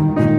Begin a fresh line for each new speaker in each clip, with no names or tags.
En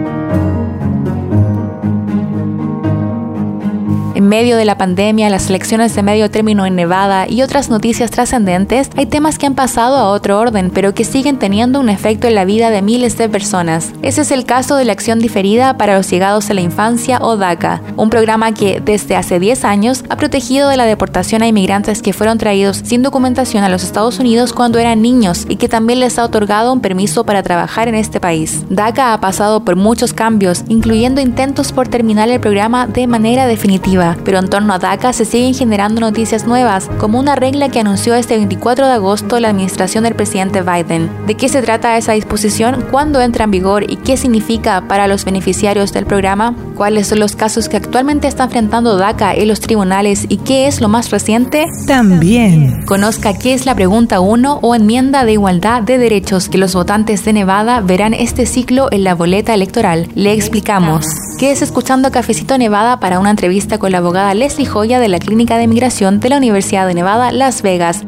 medio de la pandemia, las elecciones de medio término en Nevada y otras noticias trascendentes, hay temas que han pasado a otro orden, pero que siguen teniendo un efecto en la vida de miles de personas. Ese es el caso de la acción diferida para los llegados a la infancia o DACA, un programa que desde hace 10 años ha protegido de la deportación a inmigrantes que fueron traídos sin documentación a los Estados Unidos cuando eran niños y que también les ha otorgado un permiso para trabajar en este país. DACA ha pasado por muchos cambios, incluyendo intentos por terminar el programa de manera definitiva pero en torno a DACA se siguen generando noticias nuevas, como una regla que anunció este 24 de agosto la administración del presidente Biden. ¿De qué se trata esa disposición? ¿Cuándo entra en vigor? ¿Y qué significa para los beneficiarios del programa? ¿Cuáles son los casos que actualmente está enfrentando DACA en los tribunales y qué es lo más reciente?
También.
Conozca qué es la pregunta 1 o enmienda de igualdad de derechos que los votantes de Nevada verán este ciclo en la boleta electoral. Le explicamos. ¿Qué es escuchando Cafecito Nevada para una entrevista con la abogada Leslie Joya de la Clínica de Migración de la Universidad de Nevada, Las Vegas.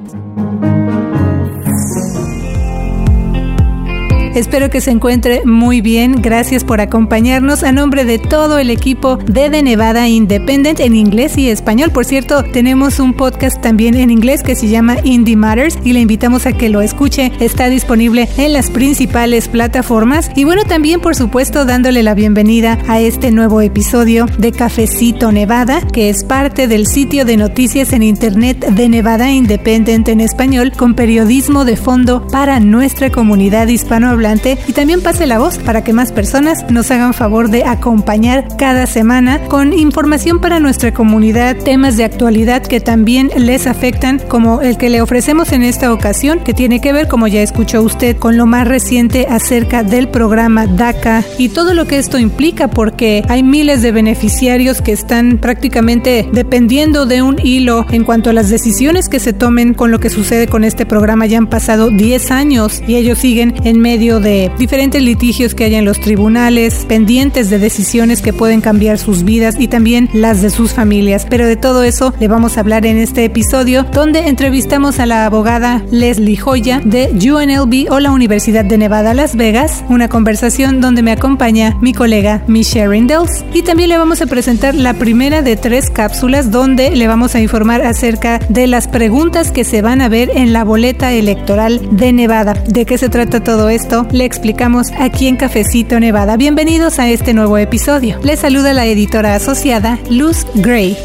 Espero que se encuentre muy bien. Gracias por acompañarnos a nombre de todo el equipo de The Nevada Independent en inglés y español. Por cierto, tenemos un podcast también en inglés que se llama Indie Matters y le invitamos a que lo escuche. Está disponible en las principales plataformas. Y bueno, también por supuesto dándole la bienvenida a este nuevo episodio de Cafecito Nevada, que es parte del sitio de noticias en internet de Nevada Independent en español con periodismo de fondo para nuestra comunidad hispanohablante y también pase la voz para que más personas nos hagan favor de acompañar cada semana con información para nuestra comunidad, temas de actualidad que también les afectan, como el que le ofrecemos en esta ocasión, que tiene que ver, como ya escuchó usted, con lo más reciente acerca del programa DACA y todo lo que esto implica, porque hay miles de beneficiarios que están prácticamente dependiendo de un hilo en cuanto a las decisiones que se tomen con lo que sucede con este programa. Ya han pasado 10 años y ellos siguen en medio de diferentes litigios que hay en los tribunales, pendientes de decisiones que pueden cambiar sus vidas y también las de sus familias. Pero de todo eso le vamos a hablar en este episodio, donde entrevistamos a la abogada Leslie Joya de UNLV o la Universidad de Nevada, Las Vegas, una conversación donde me acompaña mi colega Michelle Rindels y también le vamos a presentar la primera de tres cápsulas donde le vamos a informar acerca de las preguntas que se van a ver en la boleta electoral de Nevada. ¿De qué se trata todo esto? Le explicamos aquí en Cafecito Nevada. Bienvenidos a este nuevo episodio. Les saluda la editora asociada Luz Gray.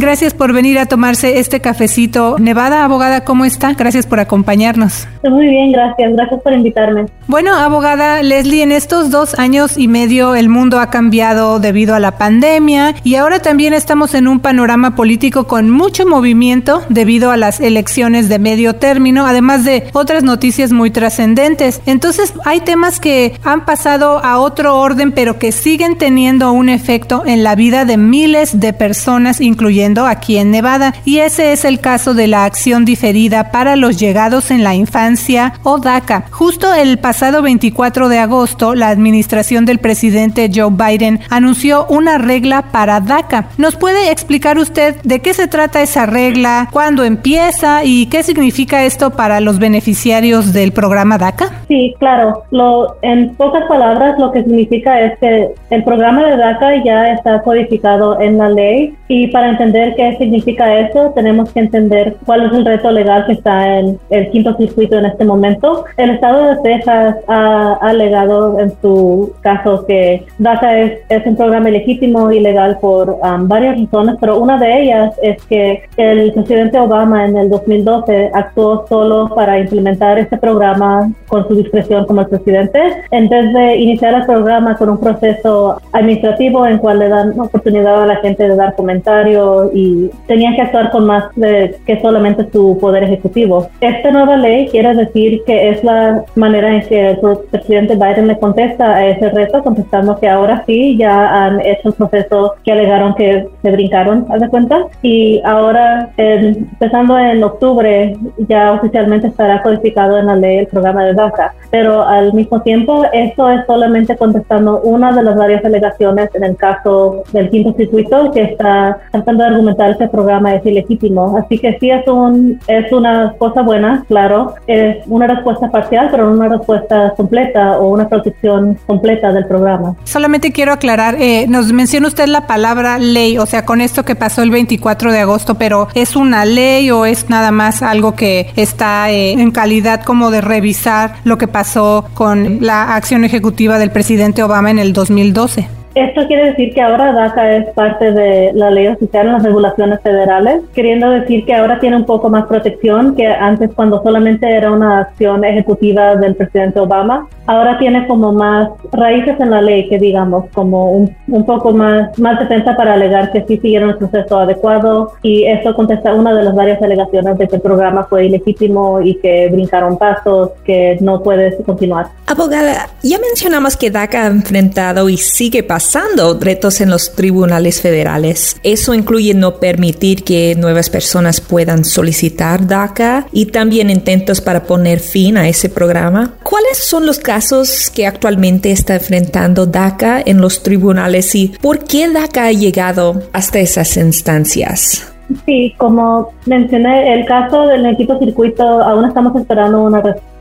Gracias por venir a tomarse este cafecito. Nevada, abogada, ¿cómo está? Gracias por acompañarnos.
Muy bien, gracias. Gracias por invitarme.
Bueno, abogada Leslie, en estos dos años y medio el mundo ha cambiado debido a la pandemia y ahora también estamos en un panorama político con mucho movimiento debido a las elecciones de medio término, además de otras noticias muy trascendentes. Entonces, hay temas que han pasado a otro orden, pero que siguen teniendo un efecto en la vida de miles de personas, incluyendo aquí en Nevada, y ese es el caso de la acción diferida para los llegados en la infancia o DACA. Justo el pasado 24 de agosto, la administración del presidente Joe Biden anunció una regla para DACA. ¿Nos puede explicar usted de qué se trata esa regla, cuándo empieza y qué significa esto para los beneficiarios del programa DACA?
Sí, claro. Lo, en pocas palabras, lo que significa es que el programa de DACA ya está codificado en la ley y para entender qué significa eso, tenemos que entender cuál es el reto legal que está en el quinto circuito en este momento. El estado de Texas ha alegado en su caso que DACA es, es un programa legítimo y legal por um, varias razones, pero una de ellas es que el presidente Obama en el 2012 actuó solo para implementar este programa con su discreción como el presidente, en vez de iniciar el programa con un proceso administrativo en cual le dan oportunidad a la gente de dar comentarios y tenía que actuar con más de que solamente su poder ejecutivo. Esta nueva ley quiere decir que es la manera en que el presidente Biden le contesta a ese reto, contestando que ahora sí ya han hecho el proceso que alegaron que se brincaron, ¿haz de cuenta? Y ahora, empezando en octubre, ya oficialmente estará codificado en la ley el programa de DACA. pero al mismo tiempo eso es solamente contestando una de las varias alegaciones en el caso del quinto circuito que está tratando de argumentar el programa es ilegítimo. Así que sí es, un, es una cosa buena, claro, es una respuesta parcial, pero no una respuesta completa o una protección completa del programa.
Solamente quiero aclarar, eh, nos menciona usted la palabra ley, o sea, con esto que pasó el 24 de agosto, pero ¿es una ley o es nada más algo que está eh, en calidad como de revisar lo que pasó con la acción ejecutiva del presidente Obama en el 2012?
Esto quiere decir que ahora DACA es parte de la ley oficial en las regulaciones federales, queriendo decir que ahora tiene un poco más protección que antes cuando solamente era una acción ejecutiva del presidente Obama. Ahora tiene como más raíces en la ley que digamos, como un, un poco más, más defensa para alegar que sí siguieron el proceso adecuado y eso contesta una de las varias alegaciones de que el programa fue ilegítimo y que brincaron pasos, que no puede continuar.
Abogada, ya mencionamos que DACA ha enfrentado y sigue pasando pasando retos en los tribunales federales. Eso incluye no permitir que nuevas personas puedan solicitar DACA y también intentos para poner fin a ese programa. ¿Cuáles son los casos que actualmente está enfrentando DACA en los tribunales y por qué DACA ha llegado hasta esas instancias?
Sí, como mencioné, el caso del equipo circuito aún estamos esperando una respuesta.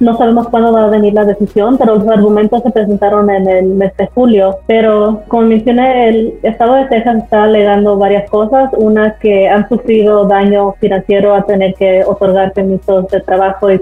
No sabemos cuándo va a venir la decisión, pero los argumentos se presentaron en el mes de julio. Pero como mencioné, el estado de Texas está alegando varias cosas. Una, que han sufrido daño financiero a tener que otorgar permisos de trabajo y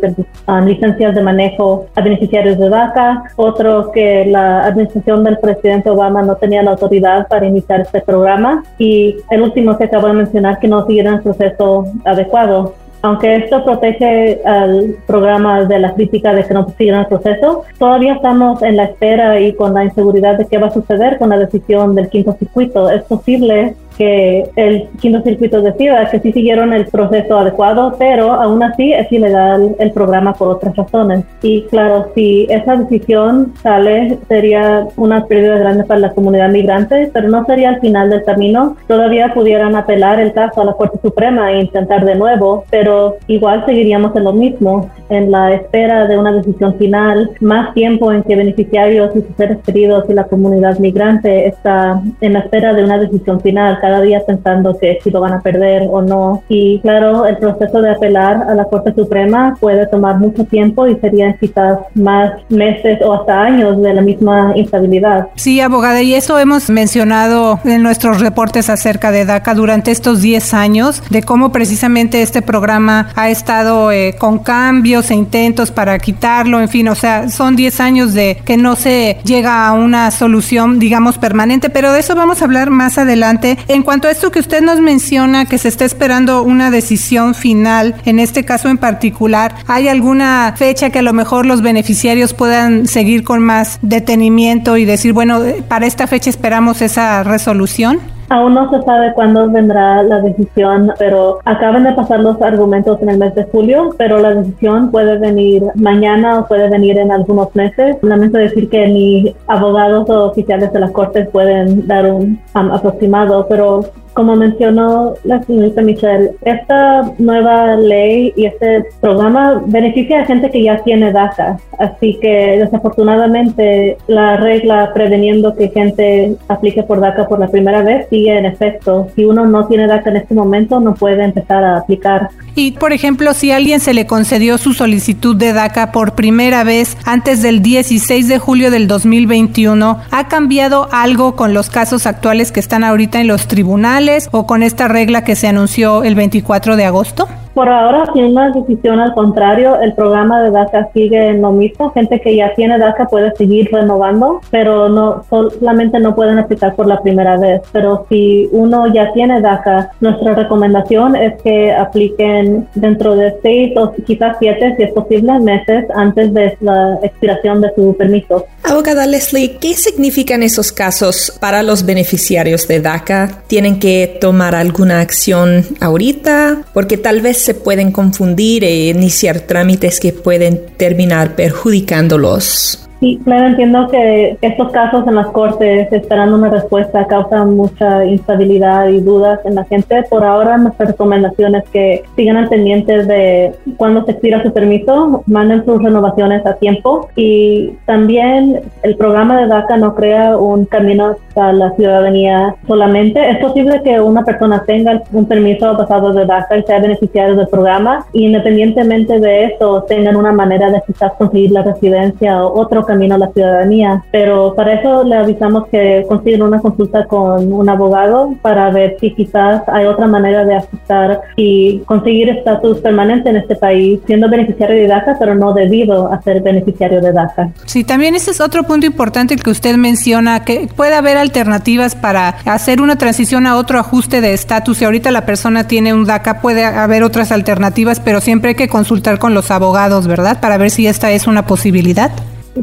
um, licencias de manejo a beneficiarios de DACA. Otro, que la administración del presidente Obama no tenía la autoridad para iniciar este programa. Y el último que acabo de mencionar, que no siguieron el proceso adecuado. Aunque esto protege al programa de la crítica de que no sigan el proceso, todavía estamos en la espera y con la inseguridad de qué va a suceder con la decisión del quinto circuito. Es posible que el circuito decida que sí siguieron el proceso adecuado, pero aún así es ilegal el programa por otras razones. Y claro, si esa decisión sale, sería una pérdida grande para la comunidad migrante, pero no sería el final del camino. Todavía pudieran apelar el caso a la Corte Suprema e intentar de nuevo, pero igual seguiríamos en lo mismo, en la espera de una decisión final, más tiempo en que beneficiarios y sus seres queridos y la comunidad migrante está en la espera de una decisión final cada día pensando que si lo van a perder o no. Y claro, el proceso de apelar a la Corte Suprema puede tomar mucho tiempo y serían quizás más meses o hasta años de la misma instabilidad.
Sí, abogada, y eso hemos mencionado en nuestros reportes acerca de DACA durante estos 10 años, de cómo precisamente este programa ha estado eh, con cambios e intentos para quitarlo, en fin, o sea, son 10 años de que no se llega a una solución, digamos, permanente, pero de eso vamos a hablar más adelante. En cuanto a esto que usted nos menciona, que se está esperando una decisión final, en este caso en particular, ¿hay alguna fecha que a lo mejor los beneficiarios puedan seguir con más detenimiento y decir, bueno, para esta fecha esperamos esa resolución?
Aún no se sabe cuándo vendrá la decisión, pero acaban de pasar los argumentos en el mes de julio, pero la decisión puede venir mañana o puede venir en algunos meses. Lamento decir que ni abogados o oficiales de las cortes pueden dar un aproximado, pero como mencionó la señorita Michelle, esta nueva ley y este programa beneficia a gente que ya tiene DACA. Así que desafortunadamente la regla preveniendo que gente aplique por DACA por la primera vez sigue en efecto. Si uno no tiene DACA en este momento, no puede empezar a aplicar.
Y por ejemplo, si alguien se le concedió su solicitud de DACA por primera vez antes del 16 de julio del 2021, ¿ha cambiado algo con los casos actuales que están ahorita en los tribunales? O con esta regla que se anunció el 24 de agosto?
Por ahora, sin una decisión al contrario, el programa de DACA sigue en lo mismo. Gente que ya tiene DACA puede seguir renovando, pero no solamente no pueden aplicar por la primera vez. Pero si uno ya tiene DACA, nuestra recomendación es que apliquen dentro de seis o quizás siete, si es posible, meses antes de la expiración de su permiso.
Abogada Leslie, ¿qué significan esos casos para los beneficiarios de DACA? ¿Tienen que tomar alguna acción ahorita? Porque tal vez se pueden confundir e iniciar trámites que pueden terminar perjudicándolos.
Sí, claro, entiendo que estos casos en las cortes, esperando una respuesta, causan mucha instabilidad y dudas en la gente. Por ahora, nuestra recomendación es que sigan al pendiente de cuando se expira su permiso, manden sus renovaciones a tiempo y también el programa de DACA no crea un camino a la ciudadanía solamente. Es posible que una persona tenga un permiso basado de DACA y sea beneficiario del programa, y independientemente de eso, tengan una manera de quizás conseguir la residencia o otro camino a la ciudadanía. Pero para eso le avisamos que consiguen una consulta con un abogado para ver si quizás hay otra manera de ajustar y conseguir estatus permanente en este país, siendo beneficiario de DACA, pero no debido a ser beneficiario de DACA.
Sí, también ese es otro punto importante que usted menciona, que puede haber alternativas para hacer una transición a otro ajuste de estatus. Si ahorita la persona tiene un DACA, puede haber otras alternativas, pero siempre hay que consultar con los abogados, ¿verdad? Para ver si esta es una posibilidad.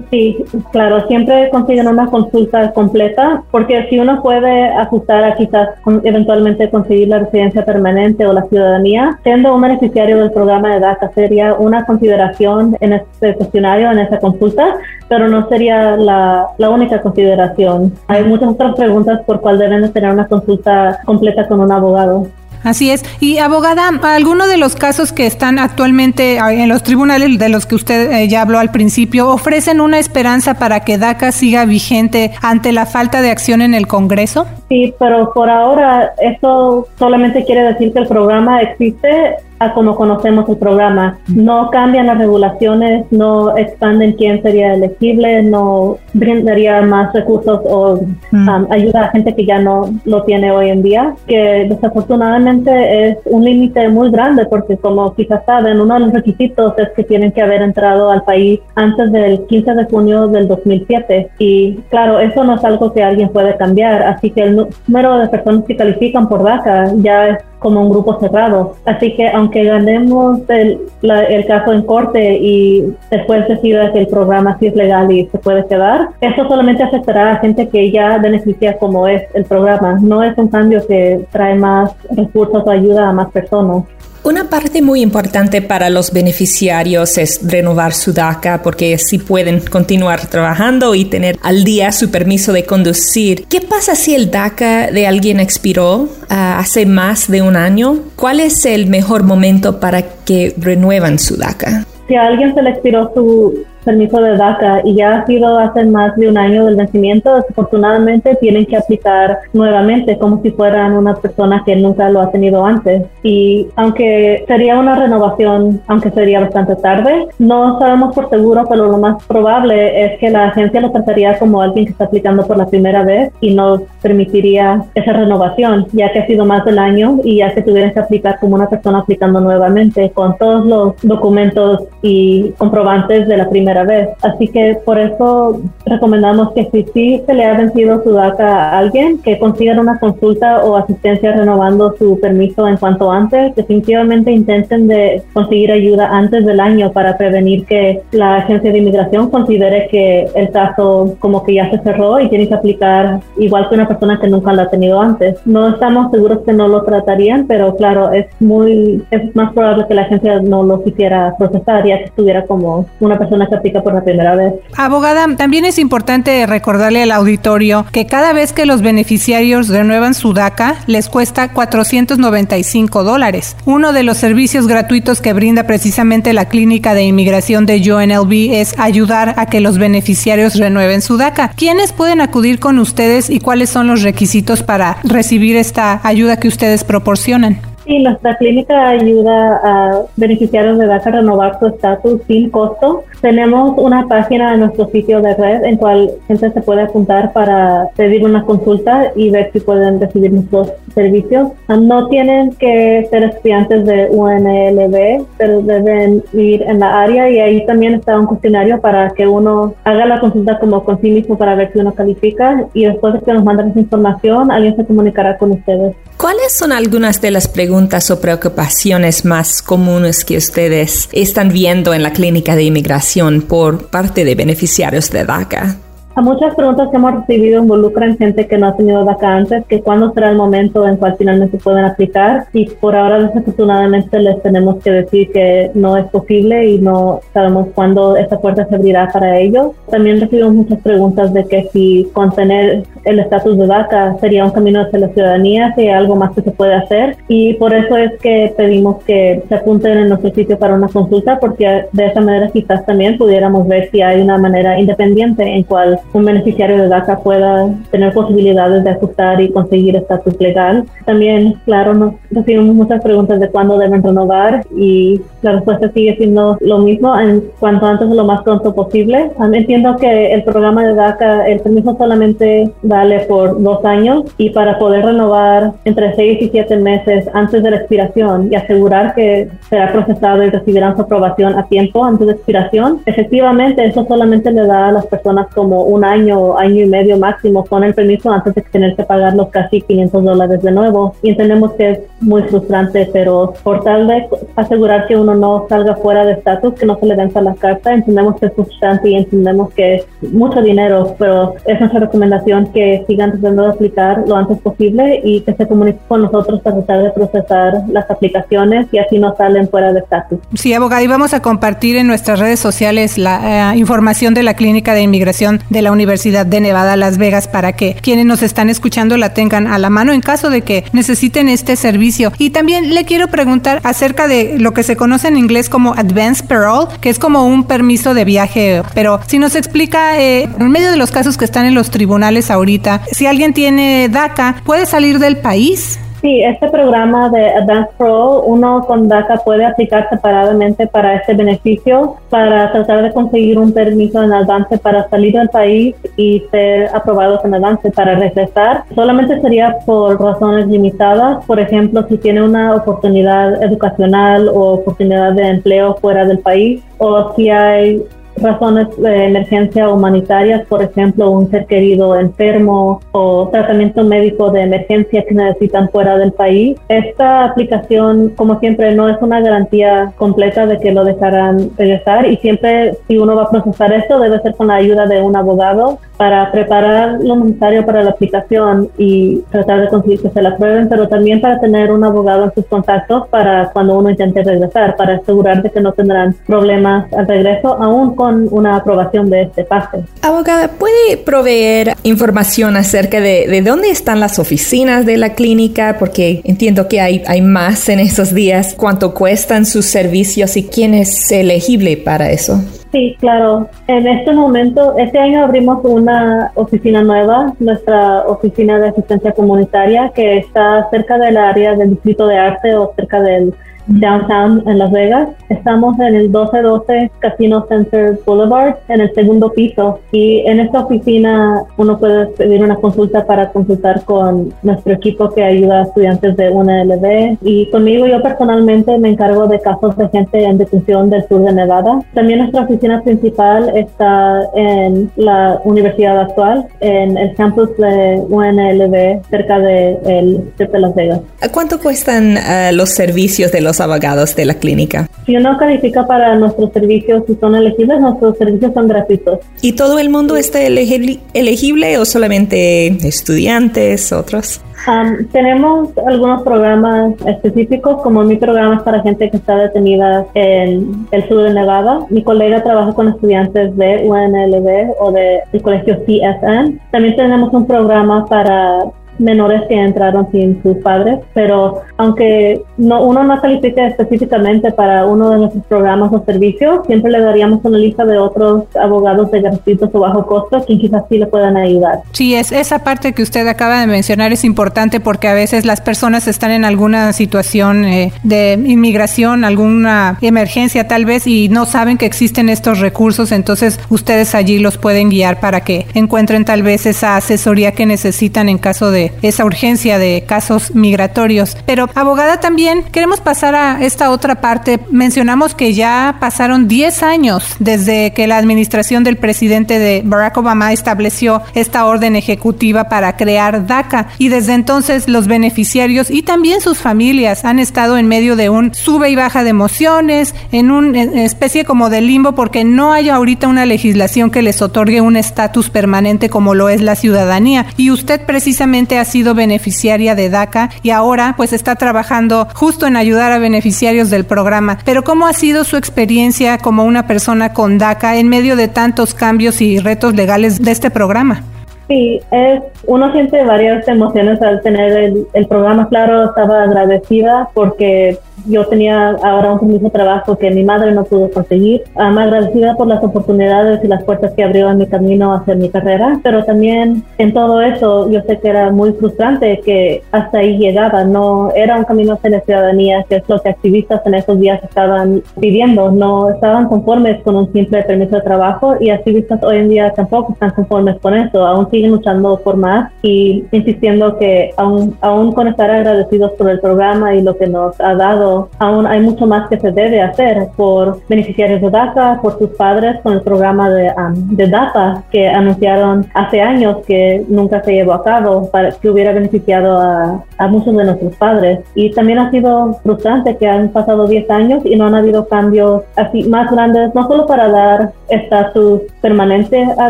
Sí, claro, siempre consiguen una consulta completa, porque si uno puede ajustar a quizás eventualmente conseguir la residencia permanente o la ciudadanía, siendo un beneficiario del programa de DACA sería una consideración en este cuestionario, en esa consulta, pero no sería la, única consideración. Hay muchas otras preguntas por cuál deben de tener una consulta completa con un abogado.
Así es. Y abogada, ¿alguno de los casos que están actualmente en los tribunales de los que usted eh, ya habló al principio ofrecen una esperanza para que DACA siga vigente ante la falta de acción en el Congreso?
Sí, pero por ahora eso solamente quiere decir que el programa existe a como conocemos el programa. No cambian las regulaciones, no expanden quién sería elegible, no brindaría más recursos o mm. um, ayuda a gente que ya no lo tiene hoy en día, que desafortunadamente es un límite muy grande porque como quizás saben, uno de los requisitos es que tienen que haber entrado al país antes del 15 de junio del 2007 y claro, eso no es algo que alguien puede cambiar, así que el número de personas que califican por DACA ya es como un grupo cerrado. Así que aunque ganemos el, el caso en corte y después decida que el programa sí es legal y se puede quedar, eso solamente afectará a gente que ya beneficia como es el programa. No es un cambio que trae más recursos o ayuda a más personas.
Una parte muy importante para los beneficiarios es renovar su DACA porque así pueden continuar trabajando y tener al día su permiso de conducir. ¿Qué pasa si el DACA de alguien expiró ah, hace más de un año? ¿Cuál es el mejor momento para que renuevan su DACA?
Si a alguien se le expiró su permiso de DACA y ya ha sido hace más de un año del vencimiento, desafortunadamente tienen que aplicar nuevamente como si fueran una persona que nunca lo ha tenido antes. Y aunque sería una renovación, aunque sería bastante tarde, no sabemos por seguro, pero lo más probable es que la agencia lo trataría como alguien que está aplicando por la primera vez y nos permitiría esa renovación, ya que ha sido más del año y ya que tuvieran que aplicar como una persona aplicando nuevamente con todos los documentos y comprobantes de la primera vez. Así que por eso recomendamos que si sí se le ha vencido su DACA a alguien, que consigan una consulta o asistencia renovando su permiso en cuanto antes. Definitivamente intenten de conseguir ayuda antes del año para prevenir que la agencia de inmigración considere que el caso como que ya se cerró y tiene que aplicar igual que una persona que nunca lo ha tenido antes. No estamos seguros que no lo tratarían, pero claro, es muy, es más probable que la agencia no lo quisiera procesar ya que estuviera como una persona que por la primera vez.
Abogada, también es importante recordarle al auditorio que cada vez que los beneficiarios renuevan su DACA, les cuesta 495 dólares. Uno de los servicios gratuitos que brinda precisamente la Clínica de Inmigración de UNLV es ayudar a que los beneficiarios renueven su DACA. ¿Quiénes pueden acudir con ustedes y cuáles son los requisitos para recibir esta ayuda que ustedes proporcionan?
Sí, nuestra clínica ayuda a beneficiarios de DACA a renovar su estatus sin costo. Tenemos una página en nuestro sitio de red en cual gente se puede apuntar para pedir una consulta y ver si pueden recibir nuestros servicios. No tienen que ser estudiantes de UNLB, pero deben ir en la área y ahí también está un cuestionario para que uno haga la consulta como con sí mismo para ver si uno califica y después de que nos manden esa información, alguien se comunicará con ustedes.
¿Cuáles son algunas de las preguntas o preocupaciones más comunes que ustedes están viendo en la clínica de inmigración por parte de beneficiarios de DACA?
A muchas preguntas que hemos recibido involucran gente que no ha tenido DACA antes, que cuándo será el momento en cual finalmente pueden aplicar y por ahora desafortunadamente les tenemos que decir que no es posible y no sabemos cuándo esta puerta se abrirá para ellos. También recibimos muchas preguntas de que si con tener el estatus de DACA sería un camino hacia la ciudadanía, si hay algo más que se puede hacer y por eso es que pedimos que se apunten en nuestro sitio para una consulta porque de esa manera quizás también pudiéramos ver si hay una manera independiente en cual un beneficiario de DACA pueda tener posibilidades de ajustar y conseguir estatus legal. También, claro, nos recibimos muchas preguntas de cuándo deben renovar y la respuesta sigue siendo lo mismo, en cuanto antes lo más pronto posible. Entiendo que el programa de DACA, el permiso solamente vale por dos años y para poder renovar entre seis y siete meses antes de la expiración y asegurar que será procesado y recibirán su aprobación a tiempo antes de expiración, efectivamente eso solamente le da a las personas como un año, año y medio máximo con el permiso antes de tener que pagar los casi 500 dólares de nuevo. Y entendemos que es muy frustrante, pero por tal de asegurar que uno no salga fuera de estatus, que no se le venza la carta, entendemos que es frustrante y entendemos que es mucho dinero, pero es nuestra recomendación que sigan tratando de aplicar lo antes posible y que se comuniquen con nosotros para tratar de procesar las aplicaciones y así no salen fuera de estatus.
Sí, abogada, y vamos a compartir en nuestras redes sociales la eh, información de la Clínica de Inmigración de la Universidad de Nevada, Las Vegas, para que quienes nos están escuchando la tengan a la mano en caso de que necesiten este servicio. Y también le quiero preguntar acerca de lo que se conoce en inglés como Advanced Parole, que es como un permiso de viaje. Pero si nos explica, eh, en medio de los casos que están en los tribunales ahorita, si alguien tiene DACA, ¿puede salir del país?
Sí, este programa de Advance Pro, uno con DACA puede aplicar separadamente para este beneficio para tratar de conseguir un permiso en avance para salir del país y ser aprobados en avance para regresar. Solamente sería por razones limitadas, por ejemplo, si tiene una oportunidad educacional o oportunidad de empleo fuera del país o si hay razones de emergencia humanitarias, por ejemplo, un ser querido enfermo o tratamiento médico de emergencia que necesitan fuera del país. Esta aplicación, como siempre, no es una garantía completa de que lo dejarán regresar y siempre si uno va a procesar esto debe ser con la ayuda de un abogado para preparar lo necesario para la aplicación y tratar de conseguir que se la aprueben, pero también para tener un abogado en sus contactos para cuando uno intente regresar, para asegurar de que no tendrán problemas al regreso, aún con una aprobación de este pase.
Abogada, ¿puede proveer información acerca de, de dónde están las oficinas de la clínica? Porque entiendo que hay, hay más en esos días. ¿Cuánto cuestan sus servicios y quién es elegible para eso?
Sí, claro. En este momento, este año abrimos una oficina nueva, nuestra oficina de asistencia comunitaria, que está cerca del área del Distrito de Arte o cerca del downtown en Las Vegas. Estamos en el 1212 Casino Center Boulevard, en el segundo piso. Y en esta oficina uno puede pedir una consulta para consultar con nuestro equipo que ayuda a estudiantes de UNLV. Y conmigo yo personalmente me encargo de casos de gente en detención del sur de Nevada. También nuestra oficina principal está en la universidad actual, en el campus de UNLV, cerca de, el, de Las Vegas.
¿Cuánto cuestan uh, los servicios de los abogados de la clínica.
Si uno califica para nuestros servicios y son elegibles, nuestros servicios son gratuitos.
¿Y todo el mundo está elegible o solamente estudiantes, otros?
Um, tenemos algunos programas específicos, como mi programa es para gente que está detenida en el sur de Nevada. Mi colega trabaja con estudiantes de UNLV o del colegio CSN. También tenemos un programa para menores que entraron sin sus padres, pero aunque no, uno no califique específicamente para uno de nuestros programas o servicios, siempre le daríamos una lista de otros abogados de gratuitos o bajo costo que quizás sí le puedan ayudar.
Sí, es esa parte que usted acaba de mencionar es importante porque a veces las personas están en alguna situación eh, de inmigración, alguna emergencia tal vez y no saben que existen estos recursos, entonces ustedes allí los pueden guiar para que encuentren tal vez esa asesoría que necesitan en caso de esa urgencia de casos migratorios. Pero, abogada, también queremos pasar a esta otra parte. Mencionamos que ya pasaron 10 años desde que la administración del presidente de Barack Obama estableció esta orden ejecutiva para crear DACA y desde entonces los beneficiarios y también sus familias han estado en medio de un sube y baja de emociones, en una especie como de limbo porque no hay ahorita una legislación que les otorgue un estatus permanente como lo es la ciudadanía. Y usted precisamente ha sido beneficiaria de DACA y ahora pues está trabajando justo en ayudar a beneficiarios del programa. Pero ¿cómo ha sido su experiencia como una persona con DACA en medio de tantos cambios y retos legales de este programa?
Sí, es, uno siente varias emociones al tener el, el programa. Claro, estaba agradecida porque yo tenía ahora un mismo trabajo que mi madre no pudo conseguir. Um, agradecida por las oportunidades y las puertas que abrió en mi camino hacia mi carrera, pero también en todo eso yo sé que era muy frustrante que hasta ahí llegaba. No era un camino hacia la ciudadanía, que es lo que activistas en esos días estaban pidiendo. No estaban conformes con un simple permiso de trabajo y activistas hoy en día tampoco están conformes con eso. Aún siguen luchando por más y insistiendo que aún, aún con estar agradecidos por el programa y lo que nos ha dado, aún hay mucho más que se debe hacer por beneficiarios de DACA, por sus padres con el programa de, um, de DAPA que anunciaron hace años que nunca se llevó a cabo para que hubiera beneficiado a, a muchos de nuestros padres. Y también ha sido frustrante que han pasado 10 años y no han habido cambios así más grandes, no solo para dar estatus permanente a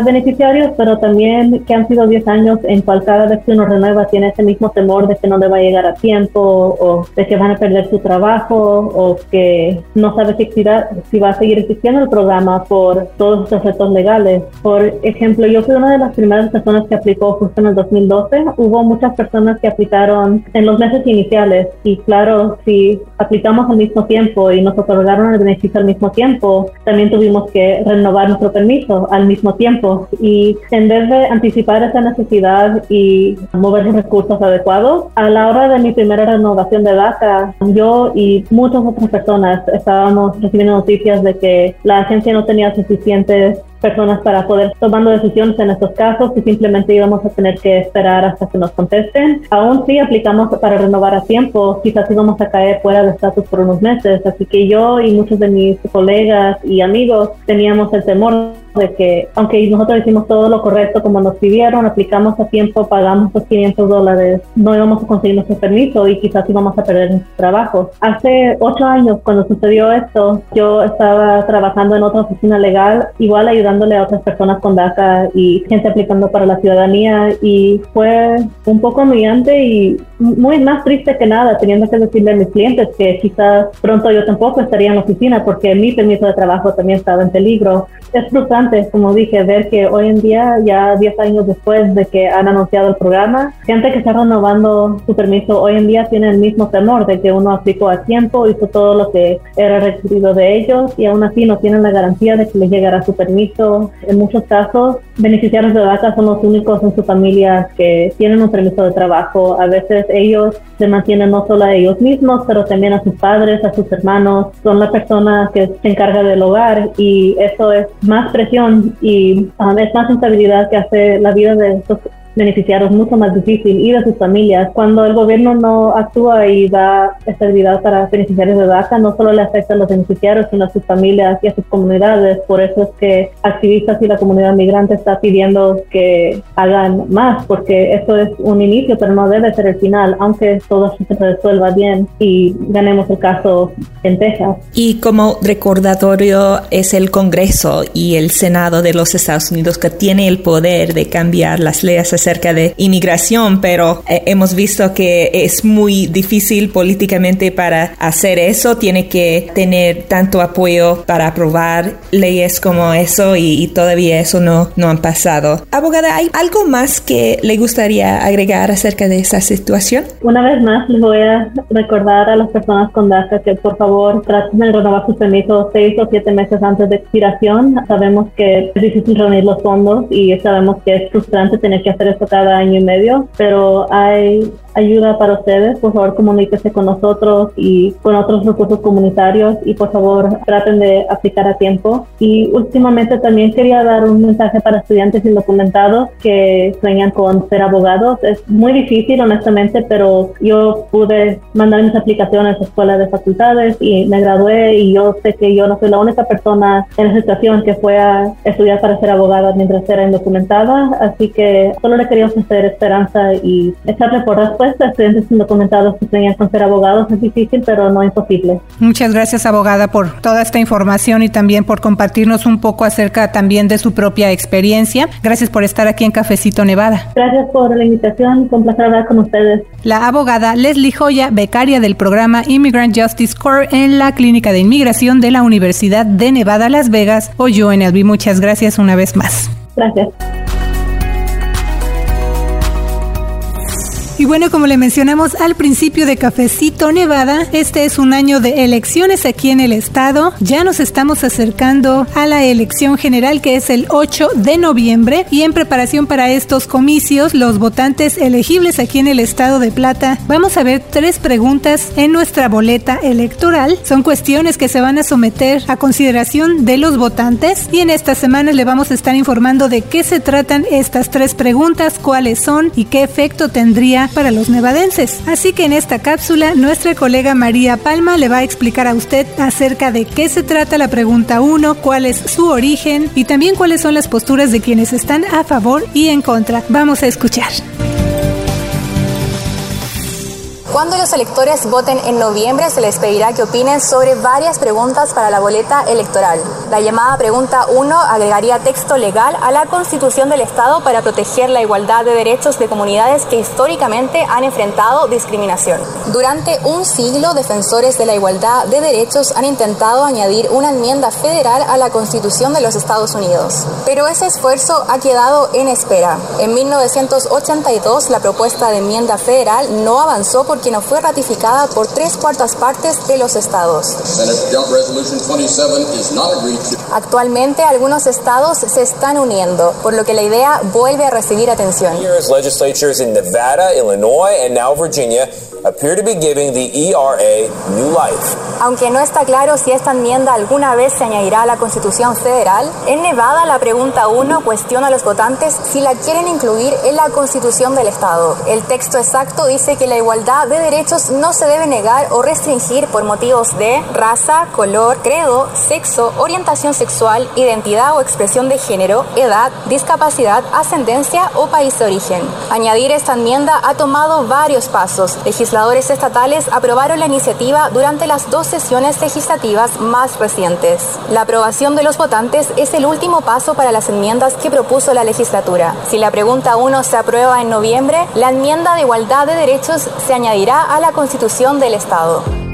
beneficiarios, pero también que han sido 10 años en cual cada vez que uno renueva tiene ese mismo temor de que no le va a llegar a tiempo o de que van a perder su trabajo o que no sabe si, si va a seguir existiendo el programa por todos estos retos legales. Por ejemplo, yo fui una de las primeras personas que aplicó justo en el 2012. Hubo muchas personas que aplicaron en los meses iniciales y claro, si aplicamos al mismo tiempo y nos otorgaron el beneficio al mismo tiempo, también tuvimos que renovar nuestro permiso al mismo tiempo y en vez de anticipar esa necesidad y mover los recursos adecuados, a la hora de mi primera renovación de DACA, yo y muchas otras personas estábamos recibiendo noticias de que la agencia no tenía suficientes personas para poder tomando decisiones en estos casos y simplemente íbamos a tener que esperar hasta que nos contesten. Aún si aplicamos para renovar a tiempo, quizás íbamos a caer fuera de estatus por unos meses. Así que yo y muchos de mis colegas y amigos teníamos el temor de que, aunque nosotros hicimos todo lo correcto como nos pidieron, aplicamos a tiempo, pagamos los 500 dólares, no íbamos a conseguir nuestro permiso y quizás íbamos a perder nuestro trabajo. Hace ocho años, cuando sucedió esto, yo estaba trabajando en otra oficina legal, igual ayudando a otras personas con DACA y gente aplicando para la ciudadanía y fue un poco humillante y muy más triste que nada, teniendo que decirle a mis clientes que quizás pronto yo tampoco estaría en la oficina porque mi permiso de trabajo también estaba en peligro. Es frustrante, como dije, ver que hoy en día, ya 10 años después de que han anunciado el programa, gente que está renovando su permiso hoy en día tiene el mismo temor de que uno aplicó a tiempo, hizo todo lo que era requerido de ellos y aún así no tienen la garantía de que les llegará su permiso en muchos casos, beneficiarios de DACA son los únicos en su familia que tienen un permiso de trabajo. A veces ellos se mantienen no solo a ellos mismos, pero también a sus padres, a sus hermanos. Son la persona que se encarga del hogar y eso es más presión y um, es más instabilidad que hace la vida de estos beneficiarios mucho más difícil y de sus familias. Cuando el gobierno no actúa y da estabilidad para beneficiarios de DACA, no solo le afecta a los beneficiarios, sino a sus familias y a sus comunidades. Por eso es que activistas y la comunidad migrante está pidiendo que hagan más, porque esto es un inicio, pero no debe ser el final, aunque todo se resuelva bien y ganemos el caso en Texas.
Y como recordatorio es el Congreso y el Senado de los Estados Unidos que tiene el poder de cambiar las leyes acerca de inmigración, pero eh, hemos visto que es muy difícil políticamente para hacer eso. Tiene que tener tanto apoyo para aprobar leyes como eso y, todavía eso no, no han pasado. Abogada, ¿hay algo más que le gustaría agregar acerca de esa situación?
Una vez más, les voy a recordar a las personas con DACA que por favor traten de renovar sus permisos seis o siete meses antes de expiración. Sabemos que es difícil reunir los fondos y sabemos que es frustrante tener que hacer cada año y medio, pero hay ayuda para ustedes, por favor comuníquese con nosotros y con otros recursos comunitarios y por favor traten de aplicar a tiempo. Y últimamente también quería dar un mensaje para estudiantes indocumentados que sueñan con ser abogados. Es muy difícil, honestamente, pero yo pude mandar mis aplicaciones a escuelas de facultades y me gradué y yo sé que yo no soy la única persona en la situación que fue a estudiar para ser abogada mientras era indocumentada, así que solo le quería ofrecer esperanza y echarle por respuesta a estudiantes indocumentados que sueñan con ser abogados. Es difícil, pero no imposible.
Muchas gracias, abogada, por toda esta información y también por compartirnos un poco acerca también de su propia experiencia. Gracias por estar aquí en Cafecito Nevada.
Gracias por la invitación, con placer hablar con ustedes.
La abogada Leslie Joya, becaria del programa Immigrant Justice Corps en la Clínica de Inmigración de la Universidad de Nevada, Las Vegas, o UNLV. Muchas gracias una vez más.
Gracias.
Y bueno, como le mencionamos al principio de Cafecito Nevada, este es un año de elecciones aquí en el estado. Ya nos estamos acercando a la elección general que es el 8 de noviembre y en preparación para estos comicios, los votantes elegibles aquí en el estado de Plata, vamos a ver tres preguntas en nuestra boleta electoral. Son cuestiones que se van a someter a consideración de los votantes y en estas semanas le vamos a estar informando de qué se tratan estas tres preguntas, cuáles son y qué efecto tendría para los nevadenses. Así que en esta cápsula, nuestra colega María Palma le va a explicar a usted acerca de qué se trata la pregunta 1, cuál es su origen y también cuáles son las posturas de quienes están a favor y en contra. Vamos a escuchar.
Cuando los electores voten en noviembre se les pedirá que opinen sobre varias preguntas para la boleta electoral. La llamada pregunta 1 agregaría texto legal a la Constitución del Estado para proteger la igualdad de derechos de comunidades que históricamente han enfrentado discriminación. Durante un siglo, defensores de la igualdad de derechos han intentado añadir una enmienda federal a la Constitución de los Estados Unidos. Pero ese esfuerzo ha quedado en espera. En 1982, la propuesta de enmienda federal no avanzó porque no fue ratificada por tres cuartas partes de los estados. Actualmente algunos estados se están uniendo, por lo que la idea vuelve a recibir atención.
Legislatures in Nevada, Illinois, and now Virginia appear to be giving the ERA new life.
Aunque no está claro si esta enmienda alguna vez se añadirá a la Constitución federal, en Nevada la pregunta 1 cuestiona a los votantes si la quieren incluir en la Constitución del Estado. El texto exacto dice que la igualdad de derechos no se debe negar o restringir por motivos de raza, color, credo, sexo, orientación sexual, identidad o expresión de género, edad, discapacidad, ascendencia o país de origen. Añadir esta enmienda ha tomado varios pasos. Legisladores estatales aprobaron la iniciativa durante las dos sesiones legislativas más recientes. La aprobación de los votantes es el último paso para las enmiendas que propuso la legislatura. Si la pregunta 1 se aprueba en noviembre, la enmienda de igualdad de derechos se añadirá a la Constitución del Estado.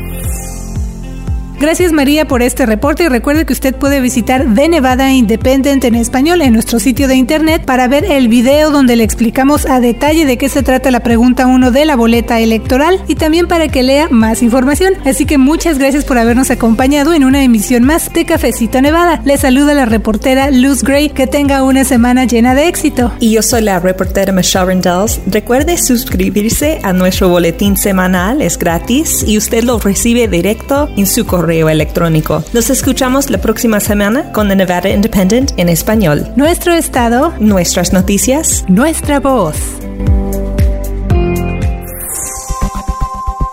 Gracias María por este reporte y recuerde que usted puede visitar The Nevada Independent en español en nuestro sitio de internet para ver el video donde le explicamos a detalle de qué se trata la pregunta 1 de la boleta electoral y también para que lea más información. Así que muchas gracias por habernos acompañado en una emisión más de Cafecito Nevada. Le saluda la reportera Luz Gray. Que tenga una semana llena de éxito.
Y yo soy la reportera Michelle Rendells. Recuerde suscribirse a nuestro boletín semanal, es gratis y usted lo recibe directo en su correo electrónico. Nos escuchamos la próxima semana con The Nevada Independent en español.
Nuestro estado,
nuestras noticias,
nuestra voz.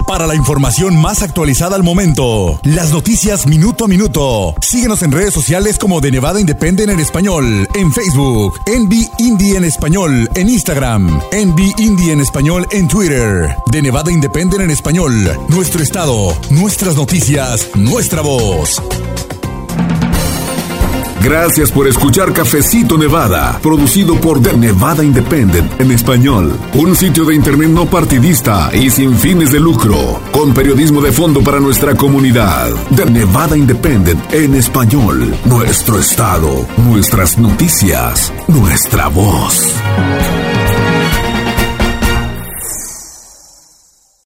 Para la información más actualizada al momento, las noticias minuto a minuto, síguenos en redes sociales como de Nevada Independent en español, en Facebook, Envy Indie en español, en Instagram, Envy Indie en español en Twitter, de Nevada Independent en español, nuestro estado, nuestras noticias, nuestra voz.
Gracias por escuchar Cafecito Nevada, producido por The Nevada Independent en español. Un sitio de internet no partidista y sin fines de lucro, con periodismo de fondo para nuestra comunidad. The Nevada Independent en español. Nuestro estado, nuestras noticias, nuestra voz.